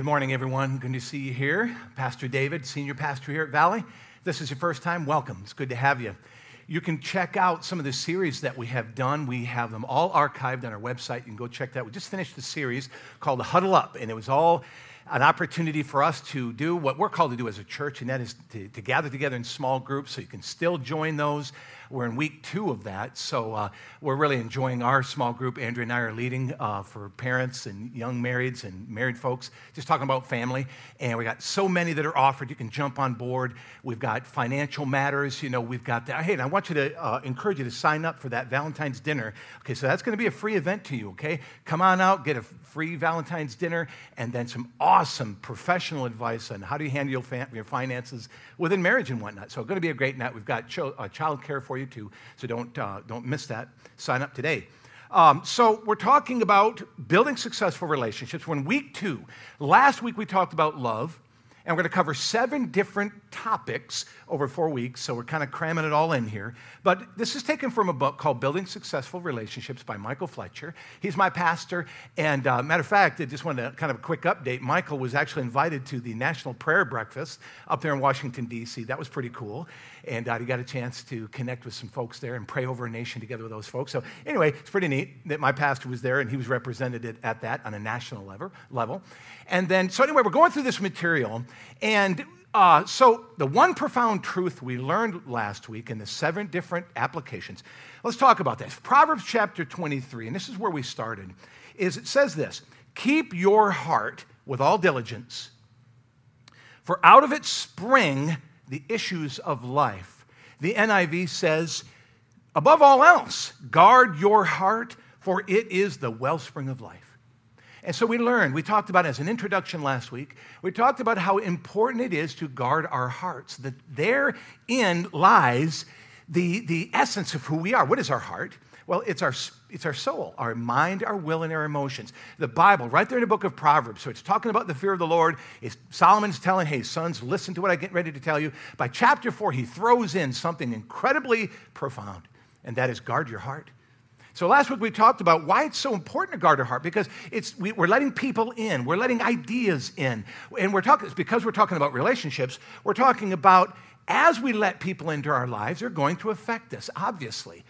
Good morning, everyone. Good to see you here. Pastor David, senior pastor here at Valley. This is your first time, welcome. It's good to have you. You can check out some of the series that we have done. We have them all archived on our website. You can go check that. We just finished the series called Huddle Up, and it was all an opportunity for us to do what we're called to do as a church, and that is to, to gather together in small groups so you can still join those. We're in week two of that, so uh, we're really enjoying our small group. Andrea and I are leading uh, for parents and young marrieds and married folks, just talking about family. And we got so many that are offered. You can jump on board. We've got financial matters. You know, we've got that. Hey, and I want you to uh, encourage you to sign up for that Valentine's dinner. Okay, so that's going to be a free event to you. Okay, come on out, get a free Valentine's dinner, and then some awesome professional advice on how do you handle your, finances within marriage and whatnot. So, it's going to be a great night. We've got uh, child care for you too, so don't, uh, don't miss that. Sign up today. Um, so, we're talking about building successful relationships. We're in week two. Last week, we talked about love, and we're going to cover seven different topics over four weeks. So, we're kind of cramming it all in here. But this is taken from a book called Building Successful Relationships by Michael Fletcher. He's my pastor. And, uh, matter of fact, I just wanted to kind of a quick update. Michael was actually invited to the National Prayer Breakfast up there in Washington, D.C. That was pretty cool and uh, he got a chance to connect with some folks there and pray over a nation together with those folks. So anyway, it's pretty neat that my pastor was there and he was represented at that on a national level. level. And then, so anyway, we're going through this material, and uh, so the one profound truth we learned last week in the seven different applications. Let's talk about this. Proverbs chapter 23, and this is where we started, is it says this: "Keep your heart with all diligence, for out of it spring." the issues of life. The NIV says, above all else, guard your heart, for it is the wellspring of life. And so we learned, we talked about as an introduction last week, we talked about how important it is to guard our hearts, that therein lies the, the essence of who we are. What is our heart? Well, it's our, it's our soul, our mind, our will, and our emotions. The Bible, right there in the book of Proverbs. So it's talking about the fear of the Lord. It's, Solomon's telling, hey, sons, listen to what I get ready to tell you. By chapter four, he throws in something incredibly profound, and that is guard your heart. So last week we talked about why it's so important to guard our heart because it's, we, are letting people in, we're letting ideas in. And we're talking, because we're talking about relationships, we're talking about as we let people into our lives, they're going to affect us, obviously.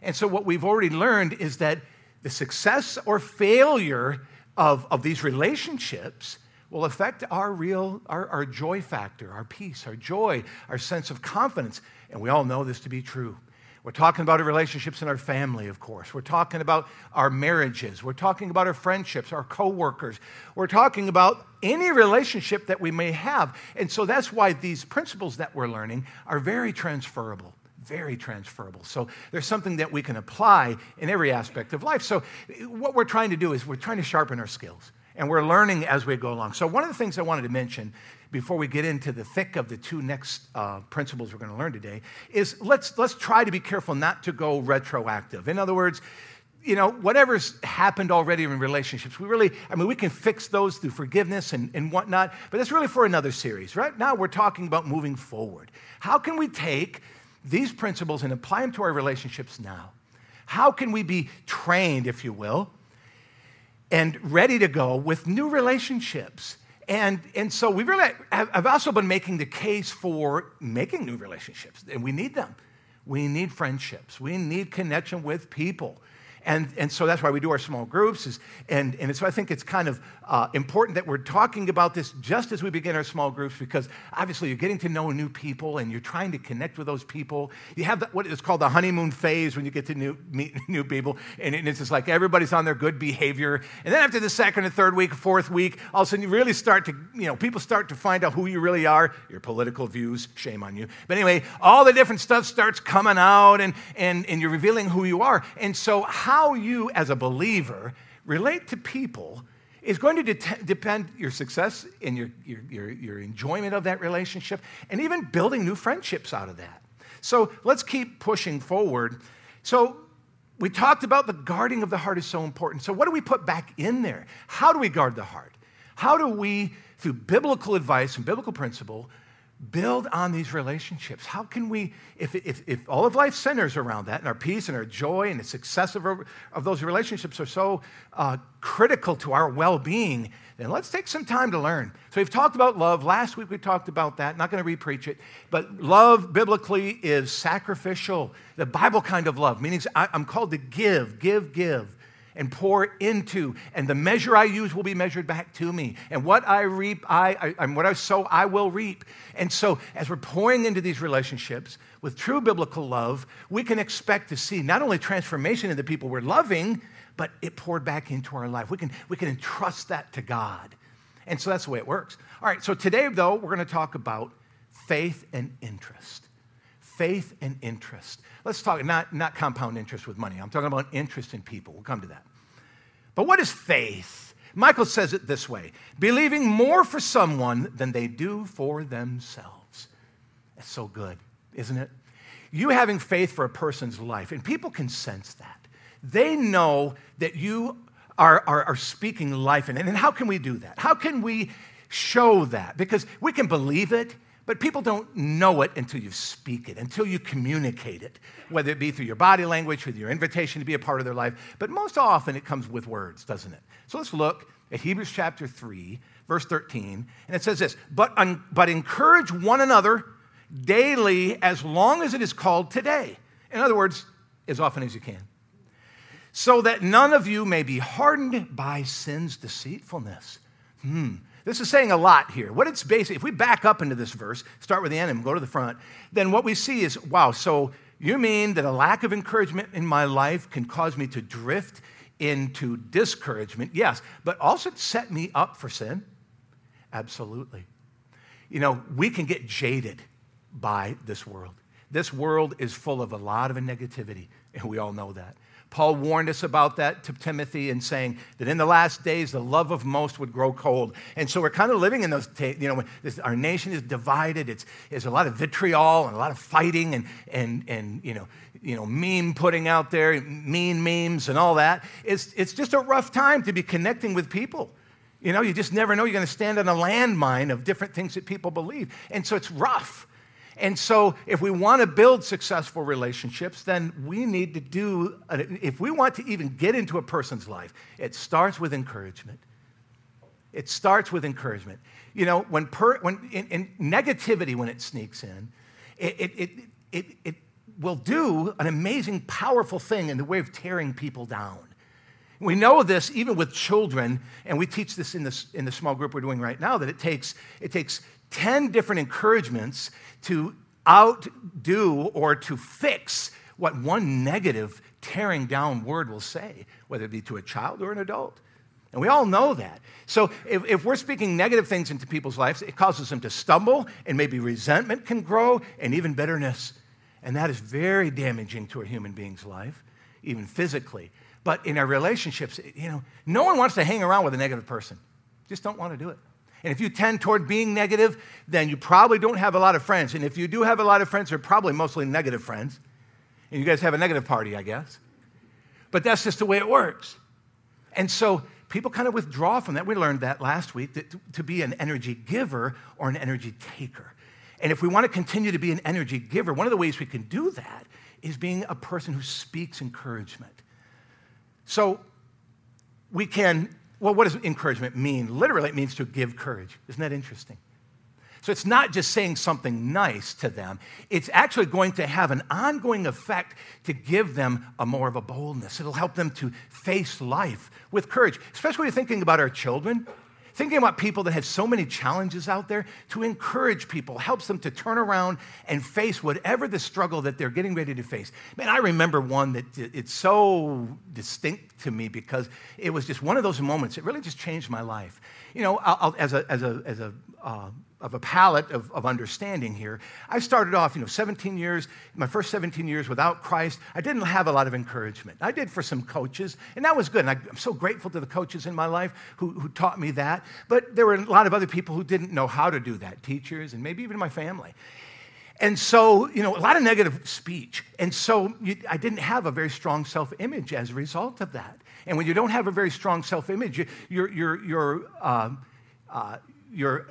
And so, what we've already learned is that the success or failure of, of these relationships will affect our real, our, our joy factor, our peace, our joy, our sense of confidence. And we all know this to be true. We're talking about our relationships in our family, of course. We're talking about our marriages. We're talking about our friendships, our coworkers. We're talking about any relationship that we may have. And so that's why these principles that we're learning are very transferable very transferable. So there's something that we can apply in every aspect of life. So what we're trying to do is we're trying to sharpen our skills and we're learning as we go along. So one of the things I wanted to mention before we get into the thick of the two next uh, principles we're going to learn today is let's let's try to be careful not to go retroactive. In other words, you know, whatever's happened already in relationships, we really, I mean, we can fix those through forgiveness and, and whatnot, but that's really for another series. Right now, we're talking about moving forward. How can we take these principles and apply them to our relationships now. How can we be trained, if you will, and ready to go with new relationships? And, and so we really have, I've also been making the case for making new relationships, and we need them. We need friendships. We need connection with people. And, and so that's why we do our small groups. Is, and, and so I think it's kind of uh, important that we're talking about this just as we begin our small groups because obviously you're getting to know new people and you're trying to connect with those people. You have what is called the honeymoon phase when you get to new, meet new people. And it's just like everybody's on their good behavior. And then after the second and third week, fourth week, all of a sudden you really start to, you know, people start to find out who you really are, your political views, shame on you. But anyway, all the different stuff starts coming out and, and, and you're revealing who you are. And so, how how you, as a believer, relate to people is going to de- depend your success and your, your, your, your enjoyment of that relationship and even building new friendships out of that. So let's keep pushing forward. So we talked about the guarding of the heart is so important. So what do we put back in there? How do we guard the heart? How do we, through biblical advice and biblical principle, build on these relationships. How can we, if, if, if all of life centers around that, and our peace and our joy and the success of, of those relationships are so uh, critical to our well being, then let's take some time to learn. So we've talked about love. Last week we talked about that. Not going to repreach it, but love biblically is sacrificial, the Bible kind of love, meaning I'm called to give, give, give and pour into, and the measure I use will be measured back to me. And what I reap, I, I and what I sow, I will reap. And so, as we're pouring into these relationships with true biblical love, we can expect to see not only transformation in the people we're loving, but it poured back into our life. We can, we can entrust that to God. And so that's the way it works. All right, so today, though, we're going to talk about faith and interest. Faith and interest. Let's talk, not, not compound interest with money. I'm talking about interest in people. We'll come to that. But what is faith? Michael says it this way believing more for someone than they do for themselves. That's so good, isn't it? You having faith for a person's life, and people can sense that. They know that you are, are, are speaking life in it. And how can we do that? How can we show that? Because we can believe it, but people don't know it until you speak it, until you communicate it, whether it be through your body language, with your invitation to be a part of their life. But most often it comes with words, doesn't it? So let's look at Hebrews chapter 3, verse 13. And it says this But, un- but encourage one another daily as long as it is called today. In other words, as often as you can. So that none of you may be hardened by sin's deceitfulness. Hmm. This is saying a lot here. What it's basically, if we back up into this verse, start with the end and go to the front, then what we see is wow, so you mean that a lack of encouragement in my life can cause me to drift into discouragement? Yes, but also set me up for sin? Absolutely. You know, we can get jaded by this world. This world is full of a lot of negativity, and we all know that. Paul warned us about that to Timothy and saying that in the last days, the love of most would grow cold. And so we're kind of living in those, you know, this, our nation is divided. It's, there's a lot of vitriol and a lot of fighting and, and, and you, know, you know, meme putting out there, mean memes and all that. It's, it's just a rough time to be connecting with people. You know, you just never know. You're going to stand on a landmine of different things that people believe. And so it's rough. And so, if we want to build successful relationships, then we need to do, if we want to even get into a person's life, it starts with encouragement. It starts with encouragement. You know, when, per, when in, in negativity, when it sneaks in, it, it, it, it, it will do an amazing, powerful thing in the way of tearing people down. We know this even with children, and we teach this in, this in the small group we're doing right now, that it takes, it takes 10 different encouragements to outdo or to fix what one negative, tearing down word will say, whether it be to a child or an adult. And we all know that. So if, if, we're speaking negative things into people's lives, it causes them to stumble, and maybe resentment can grow, and even bitterness. And that is very damaging to a human being's life, even physically. But in our relationships, you know, no one wants to hang around with a negative person. Just don't want to do it. And if you tend toward being negative, then you probably don't have a lot of friends. And if you do have a lot of friends, they're probably mostly negative friends. And you guys have a negative party, I guess. But that's just the way it works. And so people kind of withdraw from that. We learned that last week that to be an energy giver or an energy taker. And if we want to continue to be an energy giver, one of the ways we can do that is being a person who speaks encouragement. So we can well, what does encouragement mean? Literally, it means to give courage. Isn't that interesting? So it's not just saying something nice to them, it's actually going to have an ongoing effect to give them a more of a boldness. It'll help them to face life with courage, especially when you're thinking about our children. Thinking about people that have so many challenges out there, to encourage people helps them to turn around and face whatever the struggle that they're getting ready to face. Man, I remember one that it's so distinct to me because it was just one of those moments. It really just changed my life. You know, I'll, as a, as a, as a uh, of a palette of, of understanding here. I started off, you know, 17 years, my first 17 years without Christ. I didn't have a lot of encouragement. I did for some coaches, and that was good. And I, am so grateful to the coaches in my life who, who taught me that. But there were a lot of other people who didn't know how to do that, teachers and maybe even my family. And so, you know, a lot of negative speech. And so you, I didn't have a very strong self image as a result of that. And when you don't have a very strong self image, you, you're, you're, you're, uh, uh, you're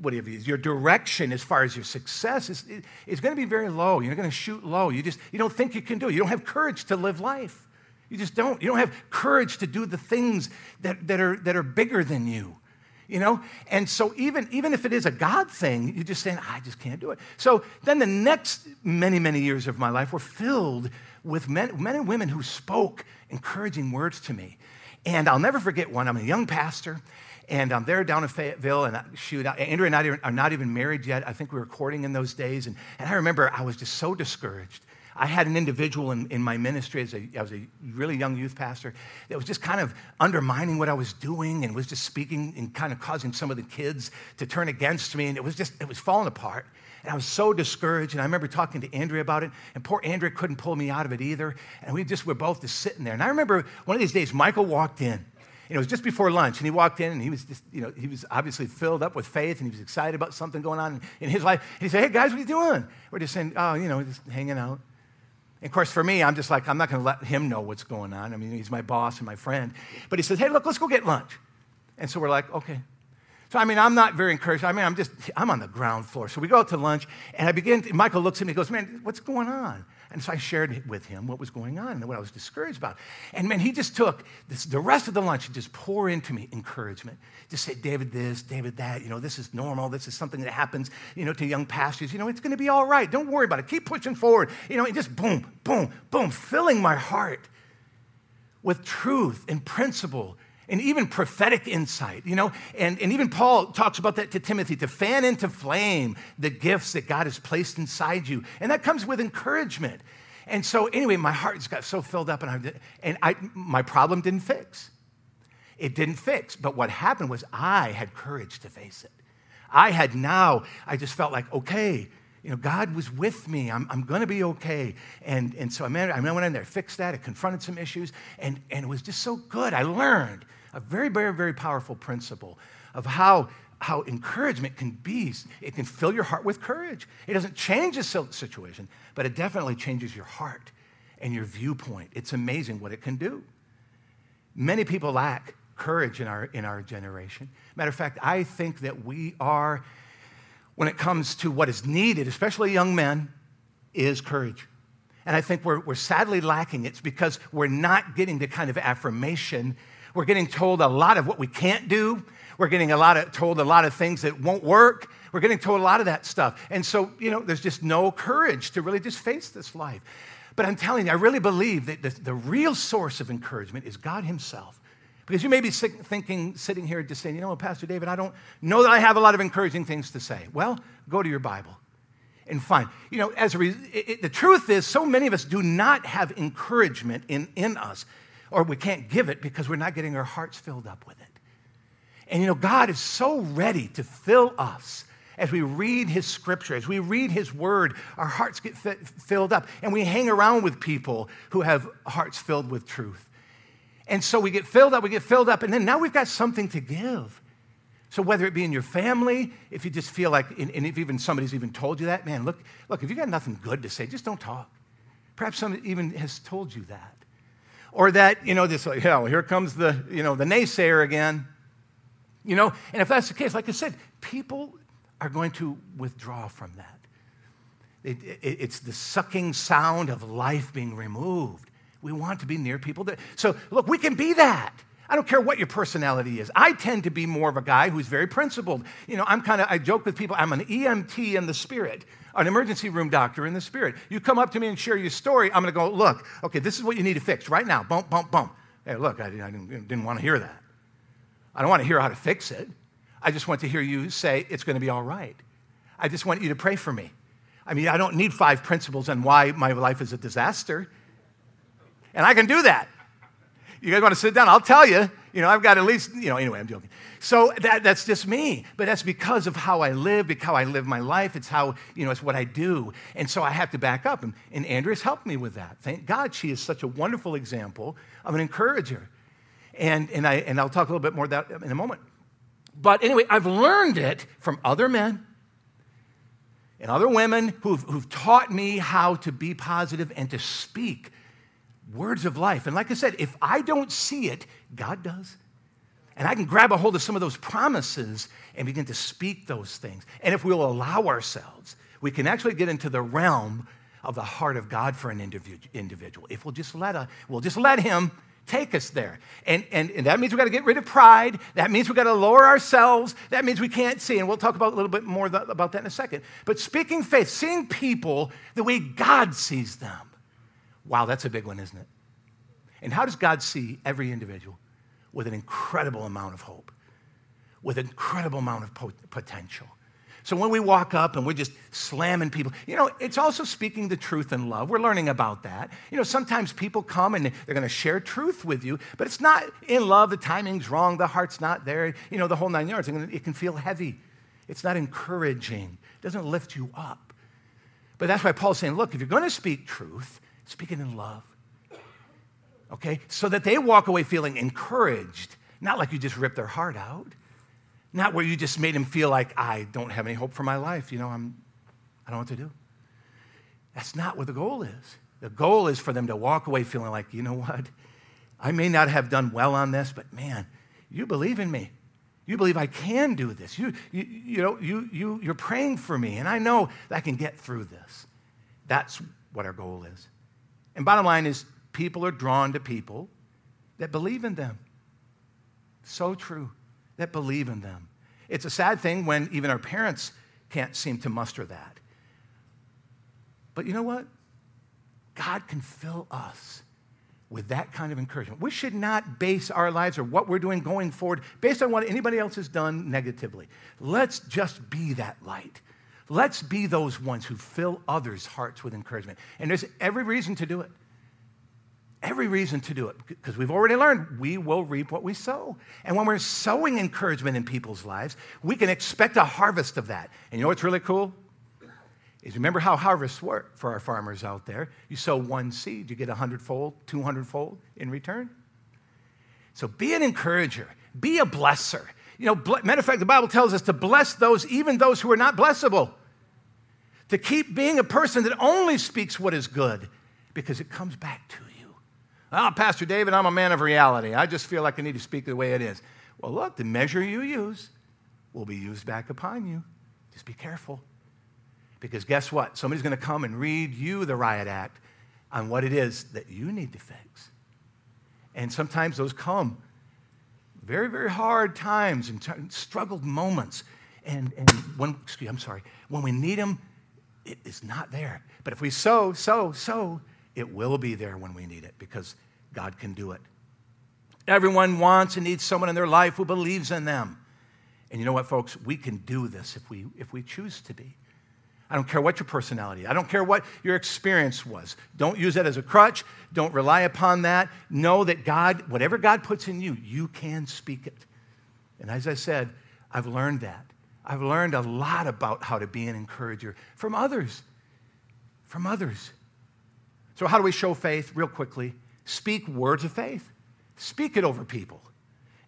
whatever it is, your direction as far as your success is, is going to be very low. You're going to shoot low. You just you don't think you can do it. You don't have courage to live life. You just don't. You don't have courage to do the things that, that, are, that are bigger than you. You know? And so even, even if it is a God thing, you're just saying, I just can't do it. So then the next many, many years of my life were filled with men, men and women who spoke encouraging words to me. And I'll never forget one. I'm a young pastor, and um, I'm there down in Fayetteville, and shoot, Andrea and I are not even married yet. I think we were courting in those days. And, and I remember I was just so discouraged. I had an individual in, in my ministry as a, I was a really young youth pastor that was just kind of undermining what I was doing and was just speaking and kind of causing some of the kids to turn against me. And it was just, it was falling apart. And I was so discouraged. And I remember talking to Andrea about it, and poor Andrea couldn't pull me out of it either. And we just were both just sitting there. And I remember one of these days, Michael walked in. And it was just before lunch, and he walked in, and he was just, you know, he was obviously filled up with faith, and he was excited about something going on in his life. And he said, "Hey guys, what are you doing?" We're just saying, "Oh, you know, just hanging out." And of course, for me, I'm just like, I'm not going to let him know what's going on. I mean, he's my boss and my friend. But he says, hey, look, let's go get lunch. And so we're like, okay. So, I mean, I'm not very encouraged. I mean, I'm just, I'm on the ground floor. So we go out to lunch, and I begin, to, Michael looks at me goes, man, what's going on? And so I shared with him what was going on and what I was discouraged about. And man, he just took this, the rest of the lunch and just pour into me encouragement. Just say, David, this, David, that. You know, this is normal. This is something that happens, you know, to young pastors. You know, it's going to be all right. Don't worry about it. Keep pushing forward. You know, and just boom, boom, boom, filling my heart with truth and principle and even prophetic insight, you know, and, and even Paul talks about that to Timothy to fan into flame the gifts that God has placed inside you. And that comes with encouragement. And so, anyway, my heart just got so filled up, and, I, and I, my problem didn't fix. It didn't fix. But what happened was I had courage to face it. I had now, I just felt like, okay, you know, God was with me. I'm, I'm going to be okay. And, and so I, man, I went in there, fixed that. I confronted some issues, and, and it was just so good. I learned a very, very, very powerful principle of how, how encouragement can be. It can fill your heart with courage. It doesn't change the situation, but it definitely changes your heart and your viewpoint. It's amazing what it can do. Many people lack courage in our, in our generation. Matter of fact, I think that we are, when it comes to what is needed, especially young men, is courage. And I think we're, we're sadly lacking. It's because we're not getting the kind of affirmation we're getting told a lot of what we can't do. We're getting a lot of, told a lot of things that won't work. We're getting told a lot of that stuff. And so, you know, there's just no courage to really just face this life. But I'm telling you, I really believe that the, the real source of encouragement is God Himself. Because you may be thinking, sitting here just saying, you know Pastor David, I don't know that I have a lot of encouraging things to say. Well, go to your Bible and find. You know, as re- it, it, the truth is, so many of us do not have encouragement in, in us or we can't give it because we're not getting our hearts filled up with it. And you know, God is so ready to fill us as we read His scripture, as we read His word, our hearts get filled up, and we hang around with people who have hearts filled with truth. And so we get filled up, we get filled up, and then now we've got something to give. So whether it be in your family, if you just feel like, and if even somebody's even told you that, man, look, look, if you got nothing good to say, just don't talk. Perhaps somebody even has told you that. Or that, you know, this, you know, here comes the, you know, the naysayer again. You know, and if that's the case, like I said, people are going to withdraw from that. It, it, it's the sucking sound of life being removed. We want to be near people that, so look, we can be that. I don't care what your personality is. I tend to be more of a guy who's very principled. You know, I'm kind of, I joke with people, I'm an EMT in the spirit an emergency room doctor in the spirit. You come up to me and share your story, I'm going to go, look, okay, this is what you need to fix right now. Bump, bump, bump. Hey, look, I, didn't, didn't want to hear that. I don't want to hear how to fix it. I just want to hear you say it's going to be all right. I just want you to pray for me. I mean, I don't need five principles on why my life is a disaster. And I can do that. You guys want to sit down? I'll tell you. You know, I've got at least, you know, anyway, I'm joking. So that, that's just me. But that's because of how I live, because how I live my life. It's how, you know, it's what I do. And so I have to back up. And, and Andrea's helped me with that. Thank God she is such a wonderful example of an encourager. And, and, I, and I'll talk a little bit more about that in a moment. But anyway, I've learned it from other men and other women who've, who've taught me how to be positive and to speak words of life. And like I said, if I don't see it, God does. And I can grab a hold of some of those promises and begin to speak those things. And if we'll allow ourselves, we can actually get into the realm of the heart of God for an individual. If we'll just let, a, we'll just let Him take us there. And, and, and that means we've got to get rid of pride. That means we've got to lower ourselves. That means we can't see. And we'll talk about a little bit more about that in a second. But speaking faith, seeing people the way God sees them. Wow, that's a big one, isn't it? And how does God see every individual? With an incredible amount of hope, with an incredible amount of potential. So when we walk up and we're just slamming people, you know, it's also speaking the truth in love. We're learning about that. You know, sometimes people come and they're going to share truth with you, but it's not in love. The timing's wrong. The heart's not there. You know, the whole nine yards. It can feel heavy. It's not encouraging. It doesn't lift you up. But that's why Paul's saying, look, if you're going to speak truth, speak it in love. Okay? So that they walk away feeling encouraged, not like you just ripped their heart out. Not where you just made them feel like, I don't have any hope for my life. You know, I'm, I don't know what to do. That's not what the goal is. The goal is for them to walk away feeling like, you know what? I may not have done well on this, but man, you believe in me. You believe I can do this. You, you, you know, you, you, you're praying for me, and I know that I can get through this. That's what our goal is. And bottom line is, people are drawn to people that believe in them. So true that believe in them. It's a sad thing when even our parents can't seem to muster that. But you know what? God can fill us with that kind of encouragement. We should not base our lives or what we're doing going forward based on what anybody else has done negatively. Let's just be that light. Let's be those ones who fill others' hearts with encouragement. And there's every reason to do it every reason to do it because we've already learned we will reap what we sow. And when we're sowing encouragement in people's lives, we can expect a harvest of that. And you know what's really cool? Is remember how harvests work for our farmers out there. You sow one seed, you get a hundredfold, two hundredfold in return. So be an encourager, be a blesser. You know, matter of fact, the Bible tells us to bless those, even those who are not blessable. To keep being a person that only speaks what is good because it comes back to you. Oh, Pastor David, I'm a man of reality. I just feel like I need to speak the way it is. Well, look, the measure you use will be used back upon you. Just be careful. Because guess what? Somebody's going to come and read you the riot act on what it is that you need to fix. And sometimes those come very, very hard times and t- struggled moments. And, and when, excuse, me, I'm sorry, when we need them, it is not there. But if we sow, sow, sow, it will be there when we need it because God can do it. Everyone wants and needs someone in their life who believes in them. And you know what, folks? We can do this if we, if we choose to be. I don't care what your personality, I don't care what your experience was. Don't use that as a crutch. Don't rely upon that. Know that God, whatever God puts in you, you can speak it. And as I said, I've learned that. I've learned a lot about how to be an encourager from others. From others. So, how do we show faith? Real quickly, speak words of faith. Speak it over people.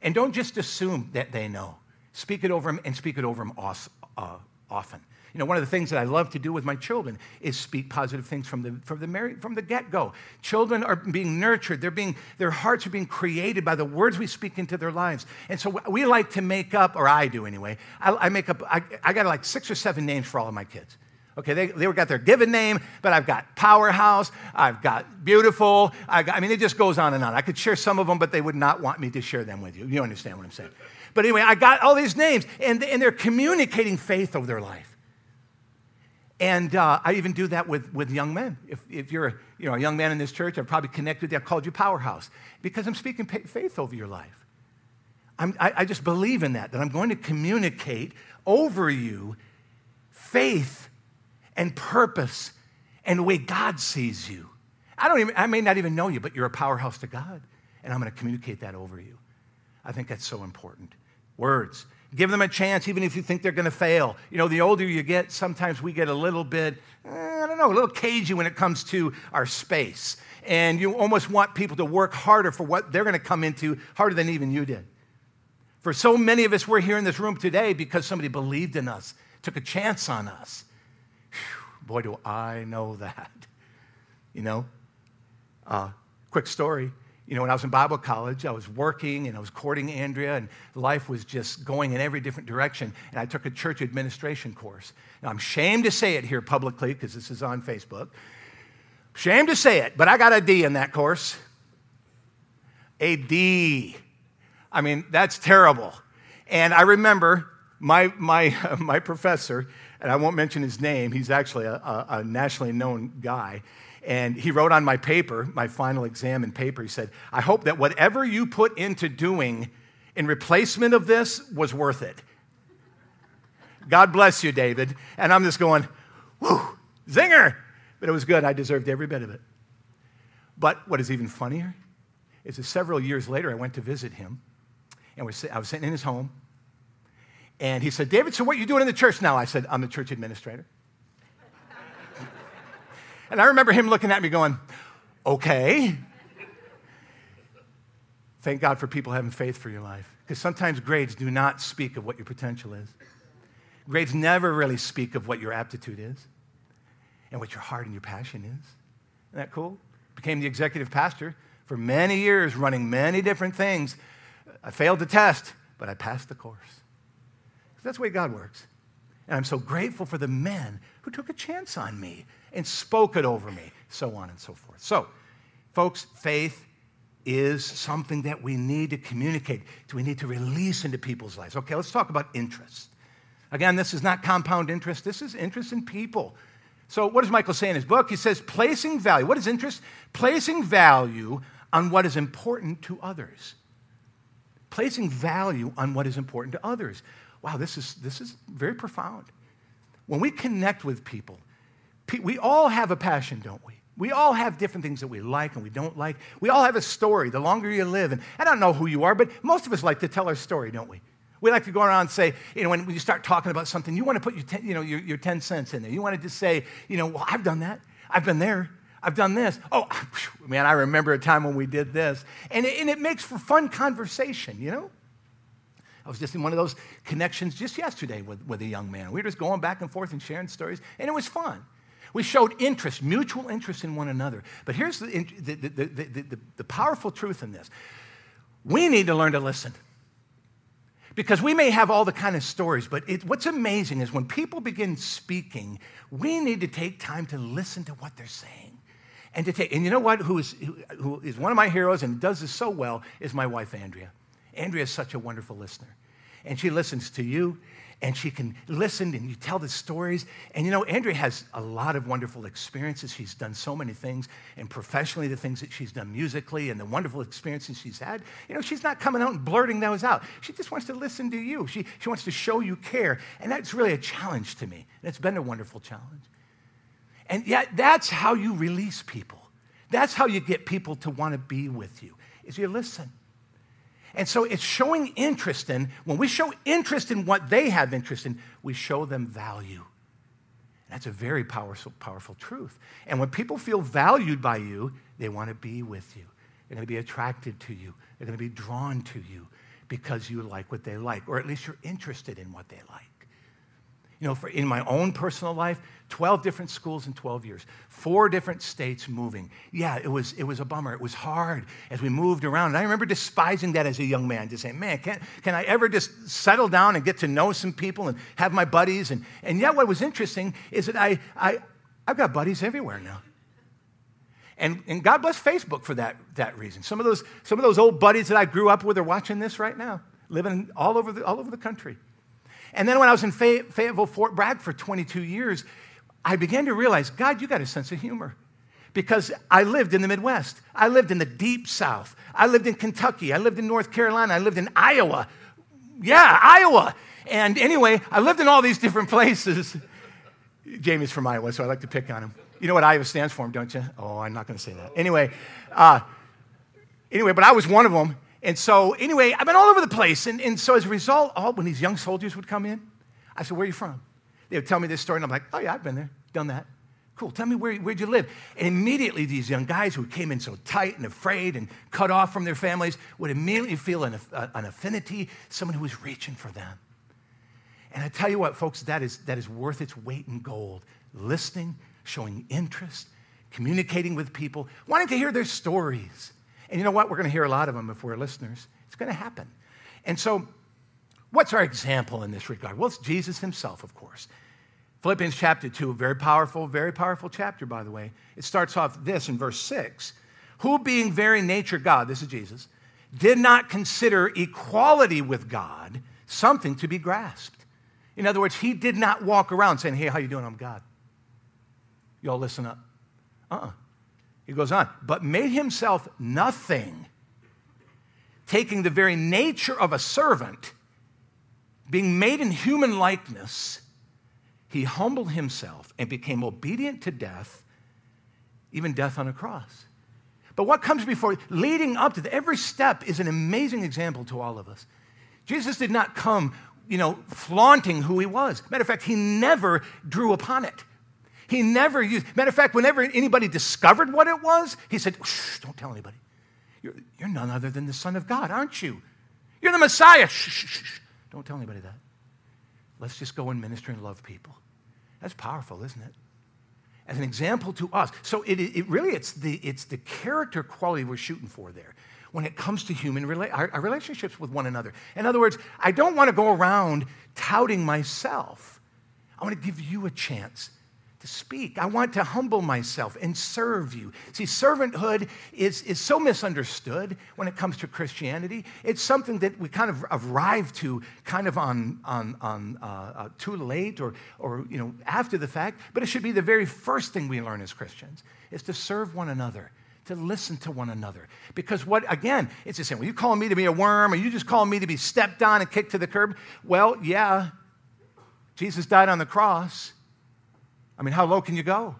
And don't just assume that they know. Speak it over them and speak it over them uh, often. You know, one of the things that I love to do with my children is speak positive things from the, from the, from the get-go. Children are being nurtured. They're being, their hearts are being created by the words we speak into their lives. And so we like to make up, or I do anyway, I, I make up, I, I got like six or seven names for all of my kids. Okay, they, they got their given name, but I've got powerhouse, I've got beautiful. I, got, I mean, it just goes on and on. I could share some of them, but they would not want me to share them with you. You understand what I'm saying? But anyway, I got all these names, and, and they're communicating faith of their life. And uh, I even do that with, with young men. If, if you're a, you know, a young man in this church, I've probably connected you, I've called you powerhouse because I'm speaking faith over your life. I, I just believe in that, that I'm going to communicate over you faith and purpose and the way God sees you. I don't even, I may not even know you, but you're a powerhouse to God. And I'm going to communicate that over you. I think that's so important. Words. Give them a chance, even if you think they're going to fail. You know, the older you get, sometimes we get a little bit, eh, I don't know, a little cagey when it comes to our space. And you almost want people to work harder for what they're going to come into, harder than even you did. For so many of us, we're here in this room today because somebody believed in us, took a chance on us. Boy, do I know that. You know? Uh, quick story. You know, when I was in Bible college, I was working and I was courting Andrea, and life was just going in every different direction. And I took a church administration course. Now, I'm ashamed to say it here publicly because this is on Facebook. Shame to say it, but I got a D in that course. A D. I mean, that's terrible. And I remember my, my, my professor, and I won't mention his name, he's actually a, a, a nationally known guy. And he wrote on my paper, my final exam and paper, he said, I hope that whatever you put into doing in replacement of this was worth it. God bless you, David. And I'm just going, whoo, zinger. But it was good. I deserved every bit of it. But what is even funnier is that several years later, I went to visit him. And I was sitting in his home. And he said, David, so what are you doing in the church now? I said, I'm the church administrator. And I remember him looking at me going, okay. Thank God for people having faith for your life. Because sometimes grades do not speak of what your potential is. Grades never really speak of what your aptitude is and what your heart and your passion is. Isn't that cool? Became the executive pastor for many years, running many different things. I failed the test, but I passed the course. That's the way God works. And I'm so grateful for the men who took a chance on me and spoke it over me, so on and so forth. So, folks, faith is something that we need to communicate, we need to release into people's lives. Okay, let's talk about interest. Again, this is not compound interest, this is interest in people. So, what does Michael say in his book? He says, placing value. What is interest? Placing value on what is important to others. Placing value on what is important to others. Wow, this is, this is very profound. When we connect with people, we all have a passion, don't we? We all have different things that we like and we don't like. We all have a story the longer you live. And I don't know who you are, but most of us like to tell our story, don't we? We like to go around and say, you know, when you start talking about something, you want to put your, ten, you know, your, your 10 cents in there. You want to just say, you know, well, I've done that. I've been there. I've done this. Oh, man, I remember a time when we did this. And it, and it makes for fun conversation, you know? I was just in one of those connections just yesterday with, with a young man. We were just going back and forth and sharing stories, and it was fun. We showed interest, mutual interest in one another. But here's the, the, the, the, powerful truth in this we need to learn to listen because we may have all the kind of stories, but it, what's amazing is when people begin speaking, we need to take time to listen to what they're saying. And to take, and you know what? Who is, who is one of my heroes and does this so well is my wife, Andrea. Andrea is such a wonderful listener. And she listens to you, and she can listen and you tell the stories. And you know, Andrea has a lot of wonderful experiences. She's done so many things, and professionally, the things that she's done musically and the wonderful experiences she's had. You know, she's not coming out and blurting those out. She just wants to listen to you. She, she wants to show you care. And that's really a challenge to me. And it's been a wonderful challenge. And yet, that's how you release people. That's how you get people to want to be with you, is you listen. And so it's showing interest in, when we show interest in what they have interest in, we show them value. That's a very powerful, powerful truth. And when people feel valued by you, they want to be with you. They're going to be attracted to you. They're going to be drawn to you because you like what they like, or at least you're interested in what they like. You know, for in my own personal life, 12 different schools in 12 years, four different states moving. Yeah, it was, it was a bummer. It was hard as we moved around. And I remember despising that as a young man, just saying, man, can, can I ever just settle down and get to know some people and have my buddies? And, and yet, what was interesting is that I, I, I've got buddies everywhere now. And, and God bless Facebook for that, that reason. Some of, those, some of those old buddies that I grew up with are watching this right now, living all over the, all over the country. And then when I was in Fayetteville, Fort Bragg for 22 years, I began to realize, God, you got a sense of humor. Because I lived in the Midwest. I lived in the deep South. I lived in Kentucky. I lived in North Carolina. I lived in Iowa. Yeah, Iowa. And anyway, I lived in all these different places. Jamie's from Iowa, so I like to pick on him. You know what Iowa stands for, don't you? Oh, I'm not going to say that. Anyway, uh, anyway, but I was one of them. And so, anyway, I've been all over the place. And, and so, as a result, all, when these young soldiers would come in, I said, Where are you from? They would tell me this story, and I'm like, Oh, yeah, I've been there, done that. Cool. Tell me where, where'd you live? And immediately, these young guys who came in so tight and afraid and cut off from their families would immediately feel an, an affinity, someone who was reaching for them. And I tell you what, folks, that is, that is worth its weight in gold. Listening, showing interest, communicating with people, wanting to hear their stories And you know what? We're going to hear a lot of them if we're listeners. It's going to happen. And so, what's our example in this regard? Well, it's Jesus himself, of course. Philippians chapter 2, very powerful, very powerful chapter, by the way. It starts off this in verse 6 Who being very nature God, this is Jesus, did not consider equality with God something to be grasped. In other words, he did not walk around saying, Hey, how you doing? I'm God. Y'all listen up. Uh-uh. He goes on, but made himself nothing, taking the very nature of a servant, being made in human likeness he humbled himself and became obedient to death, even death on a cross. But what comes before, leading up to the, every step is an amazing example to all of us. Jesus did not come, you know, flaunting who he was. Matter of fact, he never drew upon it. He never used, matter of fact, whenever anybody discovered what it was, he said, shh, don't tell anybody. You're, you're none other than the Son of God, aren't you? You're the Messiah. Shh, shh, shh. Don't tell anybody that. Let's just go and minister and love people. That's powerful, isn't it? As an example to us. So it, it really, it's the, it's the character quality we're shooting for there when it comes to human rela- our, our relationships with one another. In other words, I don't want to go around touting myself. I want to give you a chance to speak. I want to humble myself and serve you. See, servanthood is, is so misunderstood when it comes to Christianity. It's something that we kind of arrive to kind of on, on, on uh, uh, too late or, or you know, after the fact, but it should be the very first thing we learn as Christians is to serve one another to listen to one another. Because what, again, it's the same. Well, you calling me to be a worm, or you just calling me to be stepped on and kicked to the curb? Well, yeah, Jesus died on the cross. I mean, how low can you go?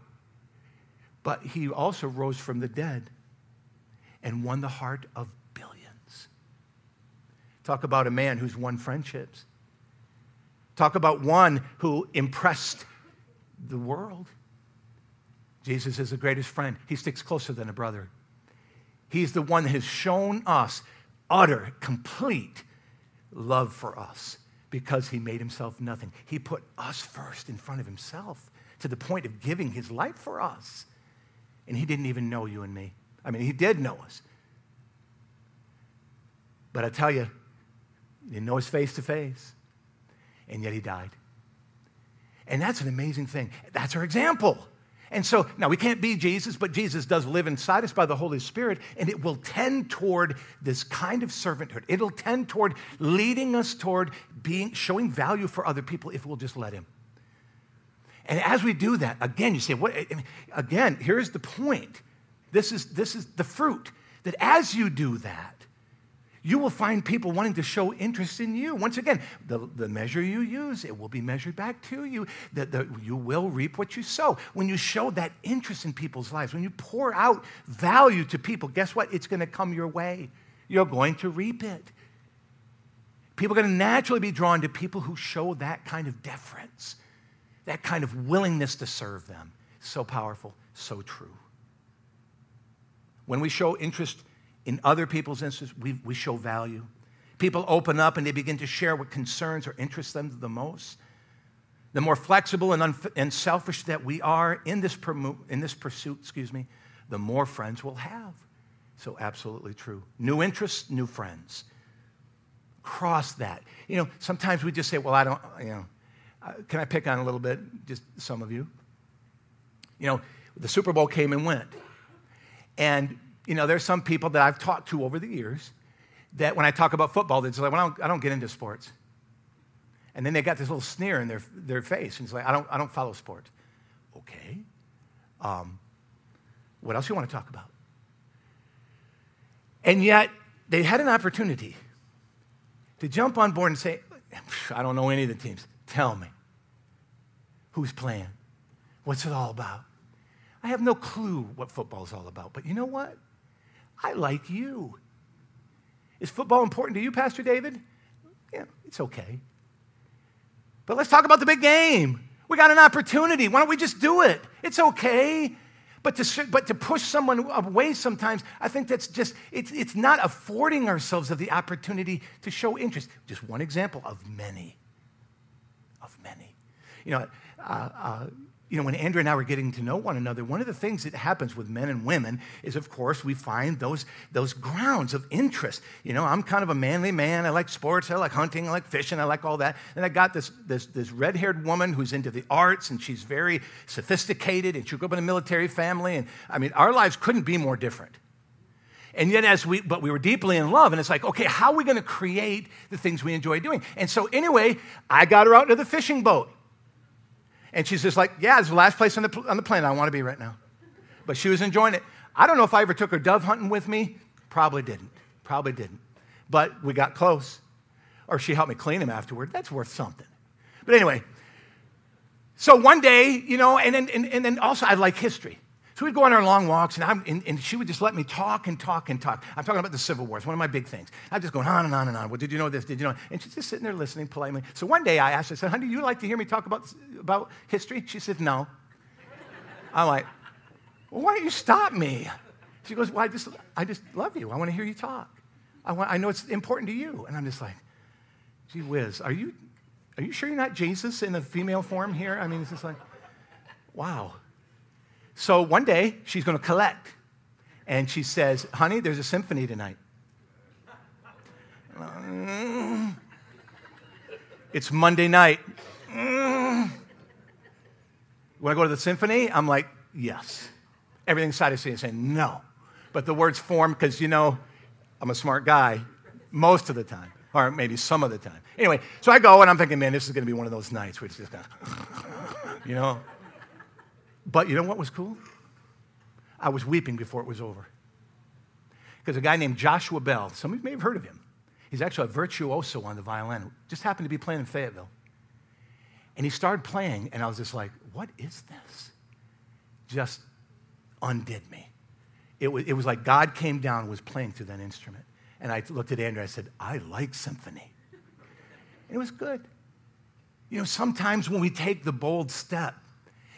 But he also rose from the dead and won the heart of billions. Talk about a man who's won friendships. Talk about one who impressed the world. Jesus is the greatest friend. He sticks closer than a brother. He's the one that has shown us utter, complete love for us because he made himself nothing. He put us first in front of himself to the point of giving his life for us. And he didn't even know you and me. I mean, he did know us. But I tell you, he didn't know us face to face. And yet he died. And that's an amazing thing. That's our example. And so now we can't be Jesus, but Jesus does live inside us by the Holy Spirit, and it will tend toward this kind of servanthood. It'll tend toward leading us toward being showing value for other people if we'll just let him. And as we do that, again, you say, what? Again, here's the point. This is, this is the fruit that as you do that, you will find people wanting to show interest in you. Once again, the, the measure you use, it will be measured back to you. That you will reap what you sow. When you show that interest in people's lives, when you pour out value to people, guess what? It's going to come your way. You're going to reap it. People are going to naturally be drawn to people who show that kind of deference that kind of willingness to serve them. So powerful, so true. When we show interest in other people's interests, we, we show value. People open up and they begin to share what concerns or interests them the most. The more flexible and, unf- and selfish that we are in this, promo- in this pursuit, excuse me, the more friends we'll have. So, absolutely true. New interests, new friends. Cross that. You know, sometimes we just say, well, I don't, you know, uh, can I pick on a little bit, just some of you? You know, the Super Bowl came and went. And, you know, there's some people that I've talked to over the years that when I talk about football, they're just like, well, I don't, I don't get into sports. And then they got this little sneer in their, their face. And it's like, I don't, I don't follow sports. Okay. Um, what else you want to talk about? And yet, they had an opportunity to jump on board and say, I don't know any of the teams. Tell me. Who's playing? What's it all about? I have no clue what football is all about, but you know what? I like you. Is football important to you, Pastor David? Yeah, it's okay. But let's talk about the big game. We got an opportunity. Why don't we just do it? It's okay. But to, but to push someone away sometimes, I think that's just, it's, it's not affording ourselves of the opportunity to show interest. Just one example of many. You know, uh, uh, you know, when Andrea and I were getting to know one another, one of the things that happens with men and women is, of course, we find those, those grounds of interest. You know, I'm kind of a manly man. I like sports. I like hunting. I like fishing. I like all that. And I got this, this, this red haired woman who's into the arts and she's very sophisticated and she grew up in a military family. And I mean, our lives couldn't be more different. And yet, as we, but we were deeply in love, and it's like, okay, how are we going to create the things we enjoy doing? And so, anyway, I got her out into the fishing boat. And she's just like, yeah, it's the last place on the, on the planet I want to be right now. But she was enjoying it. I don't know if I ever took her dove hunting with me. Probably didn't. Probably didn't. But we got close. Or she helped me clean them afterward. That's worth something. But anyway, so one day, you know, and then, and, and then also I like history. So we'd go on our long walks, and, and, and, she would just let me talk and talk and talk. I'm talking about the Civil War. It's one of my big things. I'm just going on and on and on. Well, did you know this? Did you know? And she's just sitting there listening politely. So one day I asked her, I said, honey, do you like to hear me talk about, about history? She said, no. I'm like, well, why don't you stop me? She goes, well, I just, I just love you. I want to hear you talk. I, want, I know it's important to you. And I'm just like, gee whiz, are you, are you sure you're not Jesus in the female form here? I mean, it's just like, wow. So one day, she's going to collect. And she says, Honey, there's a symphony tonight. It's Monday night. Want to go to the symphony? I'm like, Yes. Everything inside of me is saying no. But the words form because, you know, I'm a smart guy most of the time, or maybe some of the time. Anyway, so I go and I'm thinking, man, this is going to be one of those nights where it's just going to, you know. But you know what was cool? I was weeping before it was over. Because a guy named Joshua Bell, some of you may have heard of him. He's actually a virtuoso on the violin, just happened to be playing in Fayetteville. And he started playing, and I was just like, what is this? Just undid me. It was, it was like God came down was playing through that instrument. And I looked at Andrew, I said, I like symphony. And it was good. You know, sometimes when we take the bold step,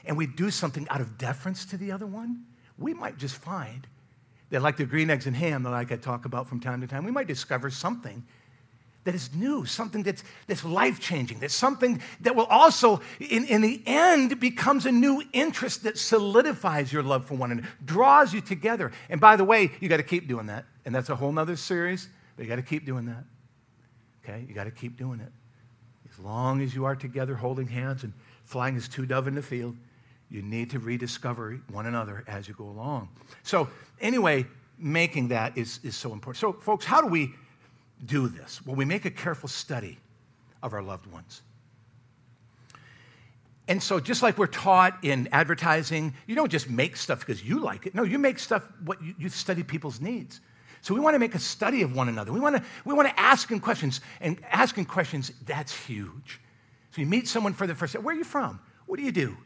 and we do something out of deference to the other one, we might just find that, like the green eggs and ham that like I talk about from time to time, we might discover something that is new, something that's, that's life changing, that's something that will also, in, in the end, becomes a new interest that solidifies your love for one another, draws you together. And by the way, you got to keep doing that. And that's a whole nother series, but you got to keep doing that. Okay? You got to keep doing it. As long as you are together holding hands and flying as two dove in the field, you need to rediscover one another as you go along. So, anyway, making that is, is so important. So, folks, how do we do this? Well, we make a careful study of our loved ones. And so, just like we're taught in advertising, you don't just make stuff because you like it. No, you make stuff what you, you study people's needs. So we want to make a study of one another. We want to, we want to ask them questions. And asking questions, that's huge. So you meet someone for the first time. Where are you from? What do you do?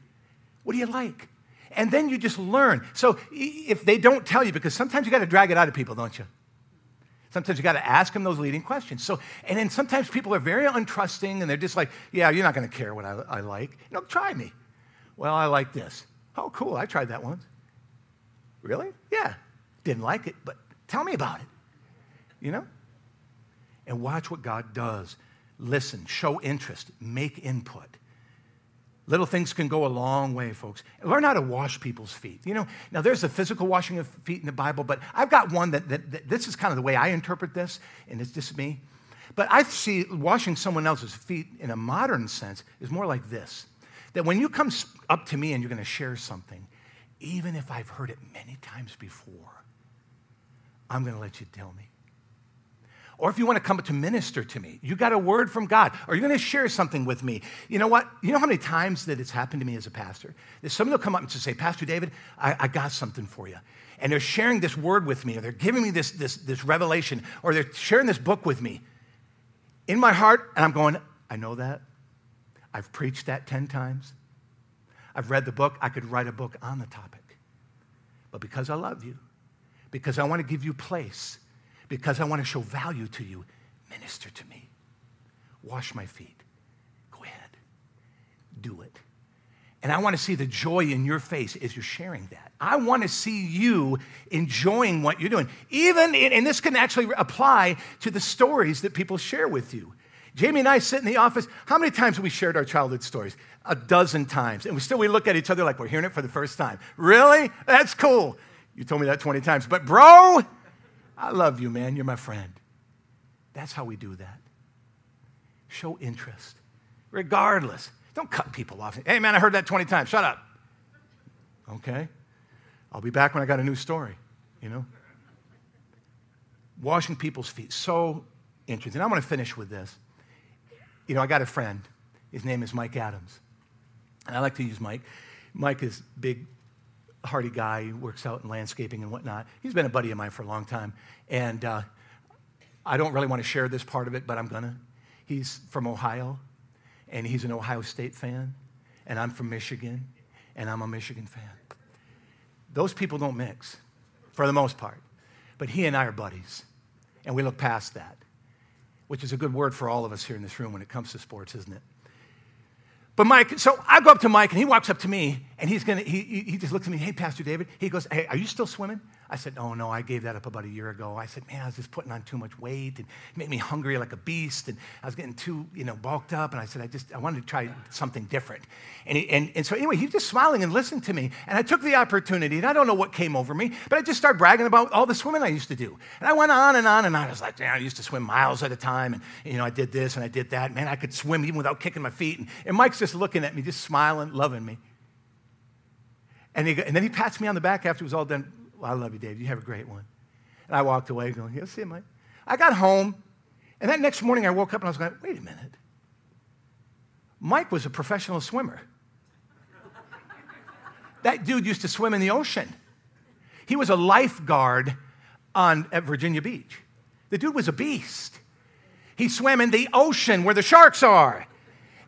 What do you like? And then you just learn. So if they don't tell you, because sometimes you got to drag it out of people, don't you? Sometimes you got to ask them those leading questions. So, and then sometimes people are very untrusting and they're just like, yeah, you're not going to care what I, I like. know, try me. Well, I like this. Oh, cool. I tried that once. Really? Yeah. Didn't like it, but tell me about it. You know? And watch what God does. Listen, show interest, make input. Little things can go a long way, folks. Learn how to wash people's feet. You know, now there's a physical washing of feet in the Bible, but I've got one that, that, that this is kind of the way I interpret this, and it's just me. But I see washing someone else's feet in a modern sense is more like this that when you come up to me and you're going to share something, even if I've heard it many times before, I'm going to let you tell me. Or if you want to come up to minister to me, you got a word from God, or you're going to share something with me. You know what? You know how many times that it's happened to me as a pastor? Someone will come up and say, Pastor David, I, I got something for you. And they're sharing this word with me, or they're giving me this, this, this revelation, or they're sharing this book with me. In my heart, and I'm going, I know that. I've preached that 10 times. I've read the book. I could write a book on the topic. But because I love you, because I want to give you place, because I want to show value to you. Minister to me. Wash my feet. Go ahead. Do it. And I want to see the joy in your face as you're sharing that. I want to see you enjoying what you're doing. Even, in, and this can actually apply to the stories that people share with you. Jamie and I sit in the office. How many times have we shared our childhood stories? A dozen times. And we still we look at each other like we're hearing it for the first time. Really? That's cool. You told me that 20 times. But bro, I love you, man. You're my friend. That's how we do that. Show interest, regardless. Don't cut people off. Hey, man, I heard that 20 times. Shut up. Okay? I'll be back when I got a new story, you know? Washing people's feet. So interesting. I'm going to finish with this. You know, I got a friend. His name is Mike Adams. And I like to use Mike. Mike is big, hardy guy. He works out in landscaping and whatnot. He's been a buddy of mine for a long time. And uh, I don't really want to share this part of it, but I'm going to. He's from Ohio, and he's an Ohio State fan. And I'm from Michigan, and I'm a Michigan fan. Those people don't mix for the most part. But he and I are buddies, and we look past that, which is a good word for all of us here in this room when it comes to sports, isn't it? But Mike, so I go up to Mike and he walks up to me and he's gonna, he, he just looks at me, hey, Pastor David. He goes, hey, are you still swimming? I said, oh, no, I gave that up about a year ago. I said, man, I was just putting on too much weight and it made me hungry like a beast and I was getting too, you know, bulked up. And I said, I just, I wanted to try something different. And, he, and, and so anyway, he's just smiling and listening to me. And I took the opportunity and I don't know what came over me, but I just started bragging about all the swimming I used to do. And I went on and on and on. I was like, man, I used to swim miles at a time and, you know, I did this and I did that. Man, I could swim even without kicking my feet. And, and Mike's just looking at me, just smiling, loving me. And, and then he pats me on the back after it was all done. Well, I love you, Dave. You have a great one. And I walked away going, Yeah, see you, Mike. I got home, and that next morning I woke up and I was going, Wait a minute. Mike was a professional swimmer. that dude used to swim in the ocean. He was a lifeguard on, at Virginia Beach. The dude was a beast. He swam in the ocean where the sharks are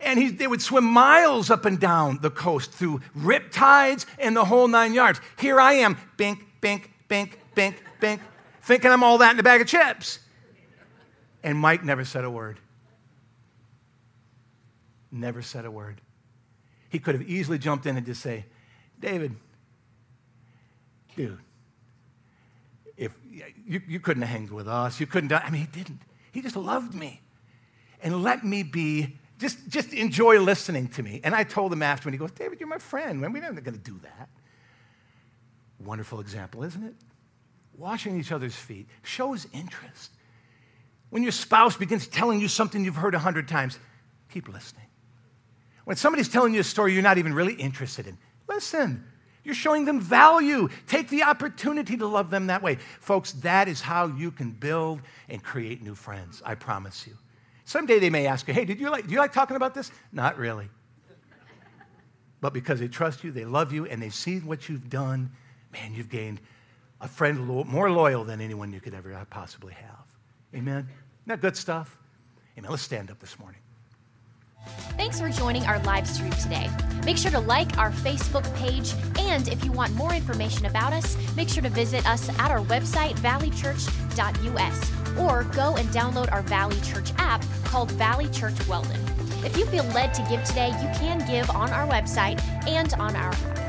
and he, they would swim miles up and down the coast through rip tides and the whole nine yards. Here I am, bink, bink, bink, bink, bink, thinking I'm all that in a bag of chips. And Mike never said a word. Never said a word. He could have easily jumped in and just say, David, dude, if you, you couldn't have hanged with us, you couldn't. I mean, he didn't. He just loved me and let me be just, just enjoy listening to me. And I told him after, and he goes, David, you're my friend. We're not going to do that. Wonderful example, isn't it? Washing each other's feet shows interest. When your spouse begins telling you something you've heard a hundred times, keep listening. When somebody's telling you a story you're not even really interested in, listen. You're showing them value. Take the opportunity to love them that way. Folks, that is how you can build and create new friends. I promise you. Someday they may ask you, hey, did you like, do you like talking about this? Not really. But because they trust you, they love you, and they see what you've done, man, you've gained a friend more loyal than anyone you could ever possibly have. Amen? Isn't that good stuff? Amen. Let's stand up this morning. Thanks for joining our live stream today. Make sure to like our Facebook page, and if you want more information about us, make sure to visit us at our website, valleychurch.us, or go and download our Valley Church app called Valley Church Weldon. If you feel led to give today, you can give on our website and on our app.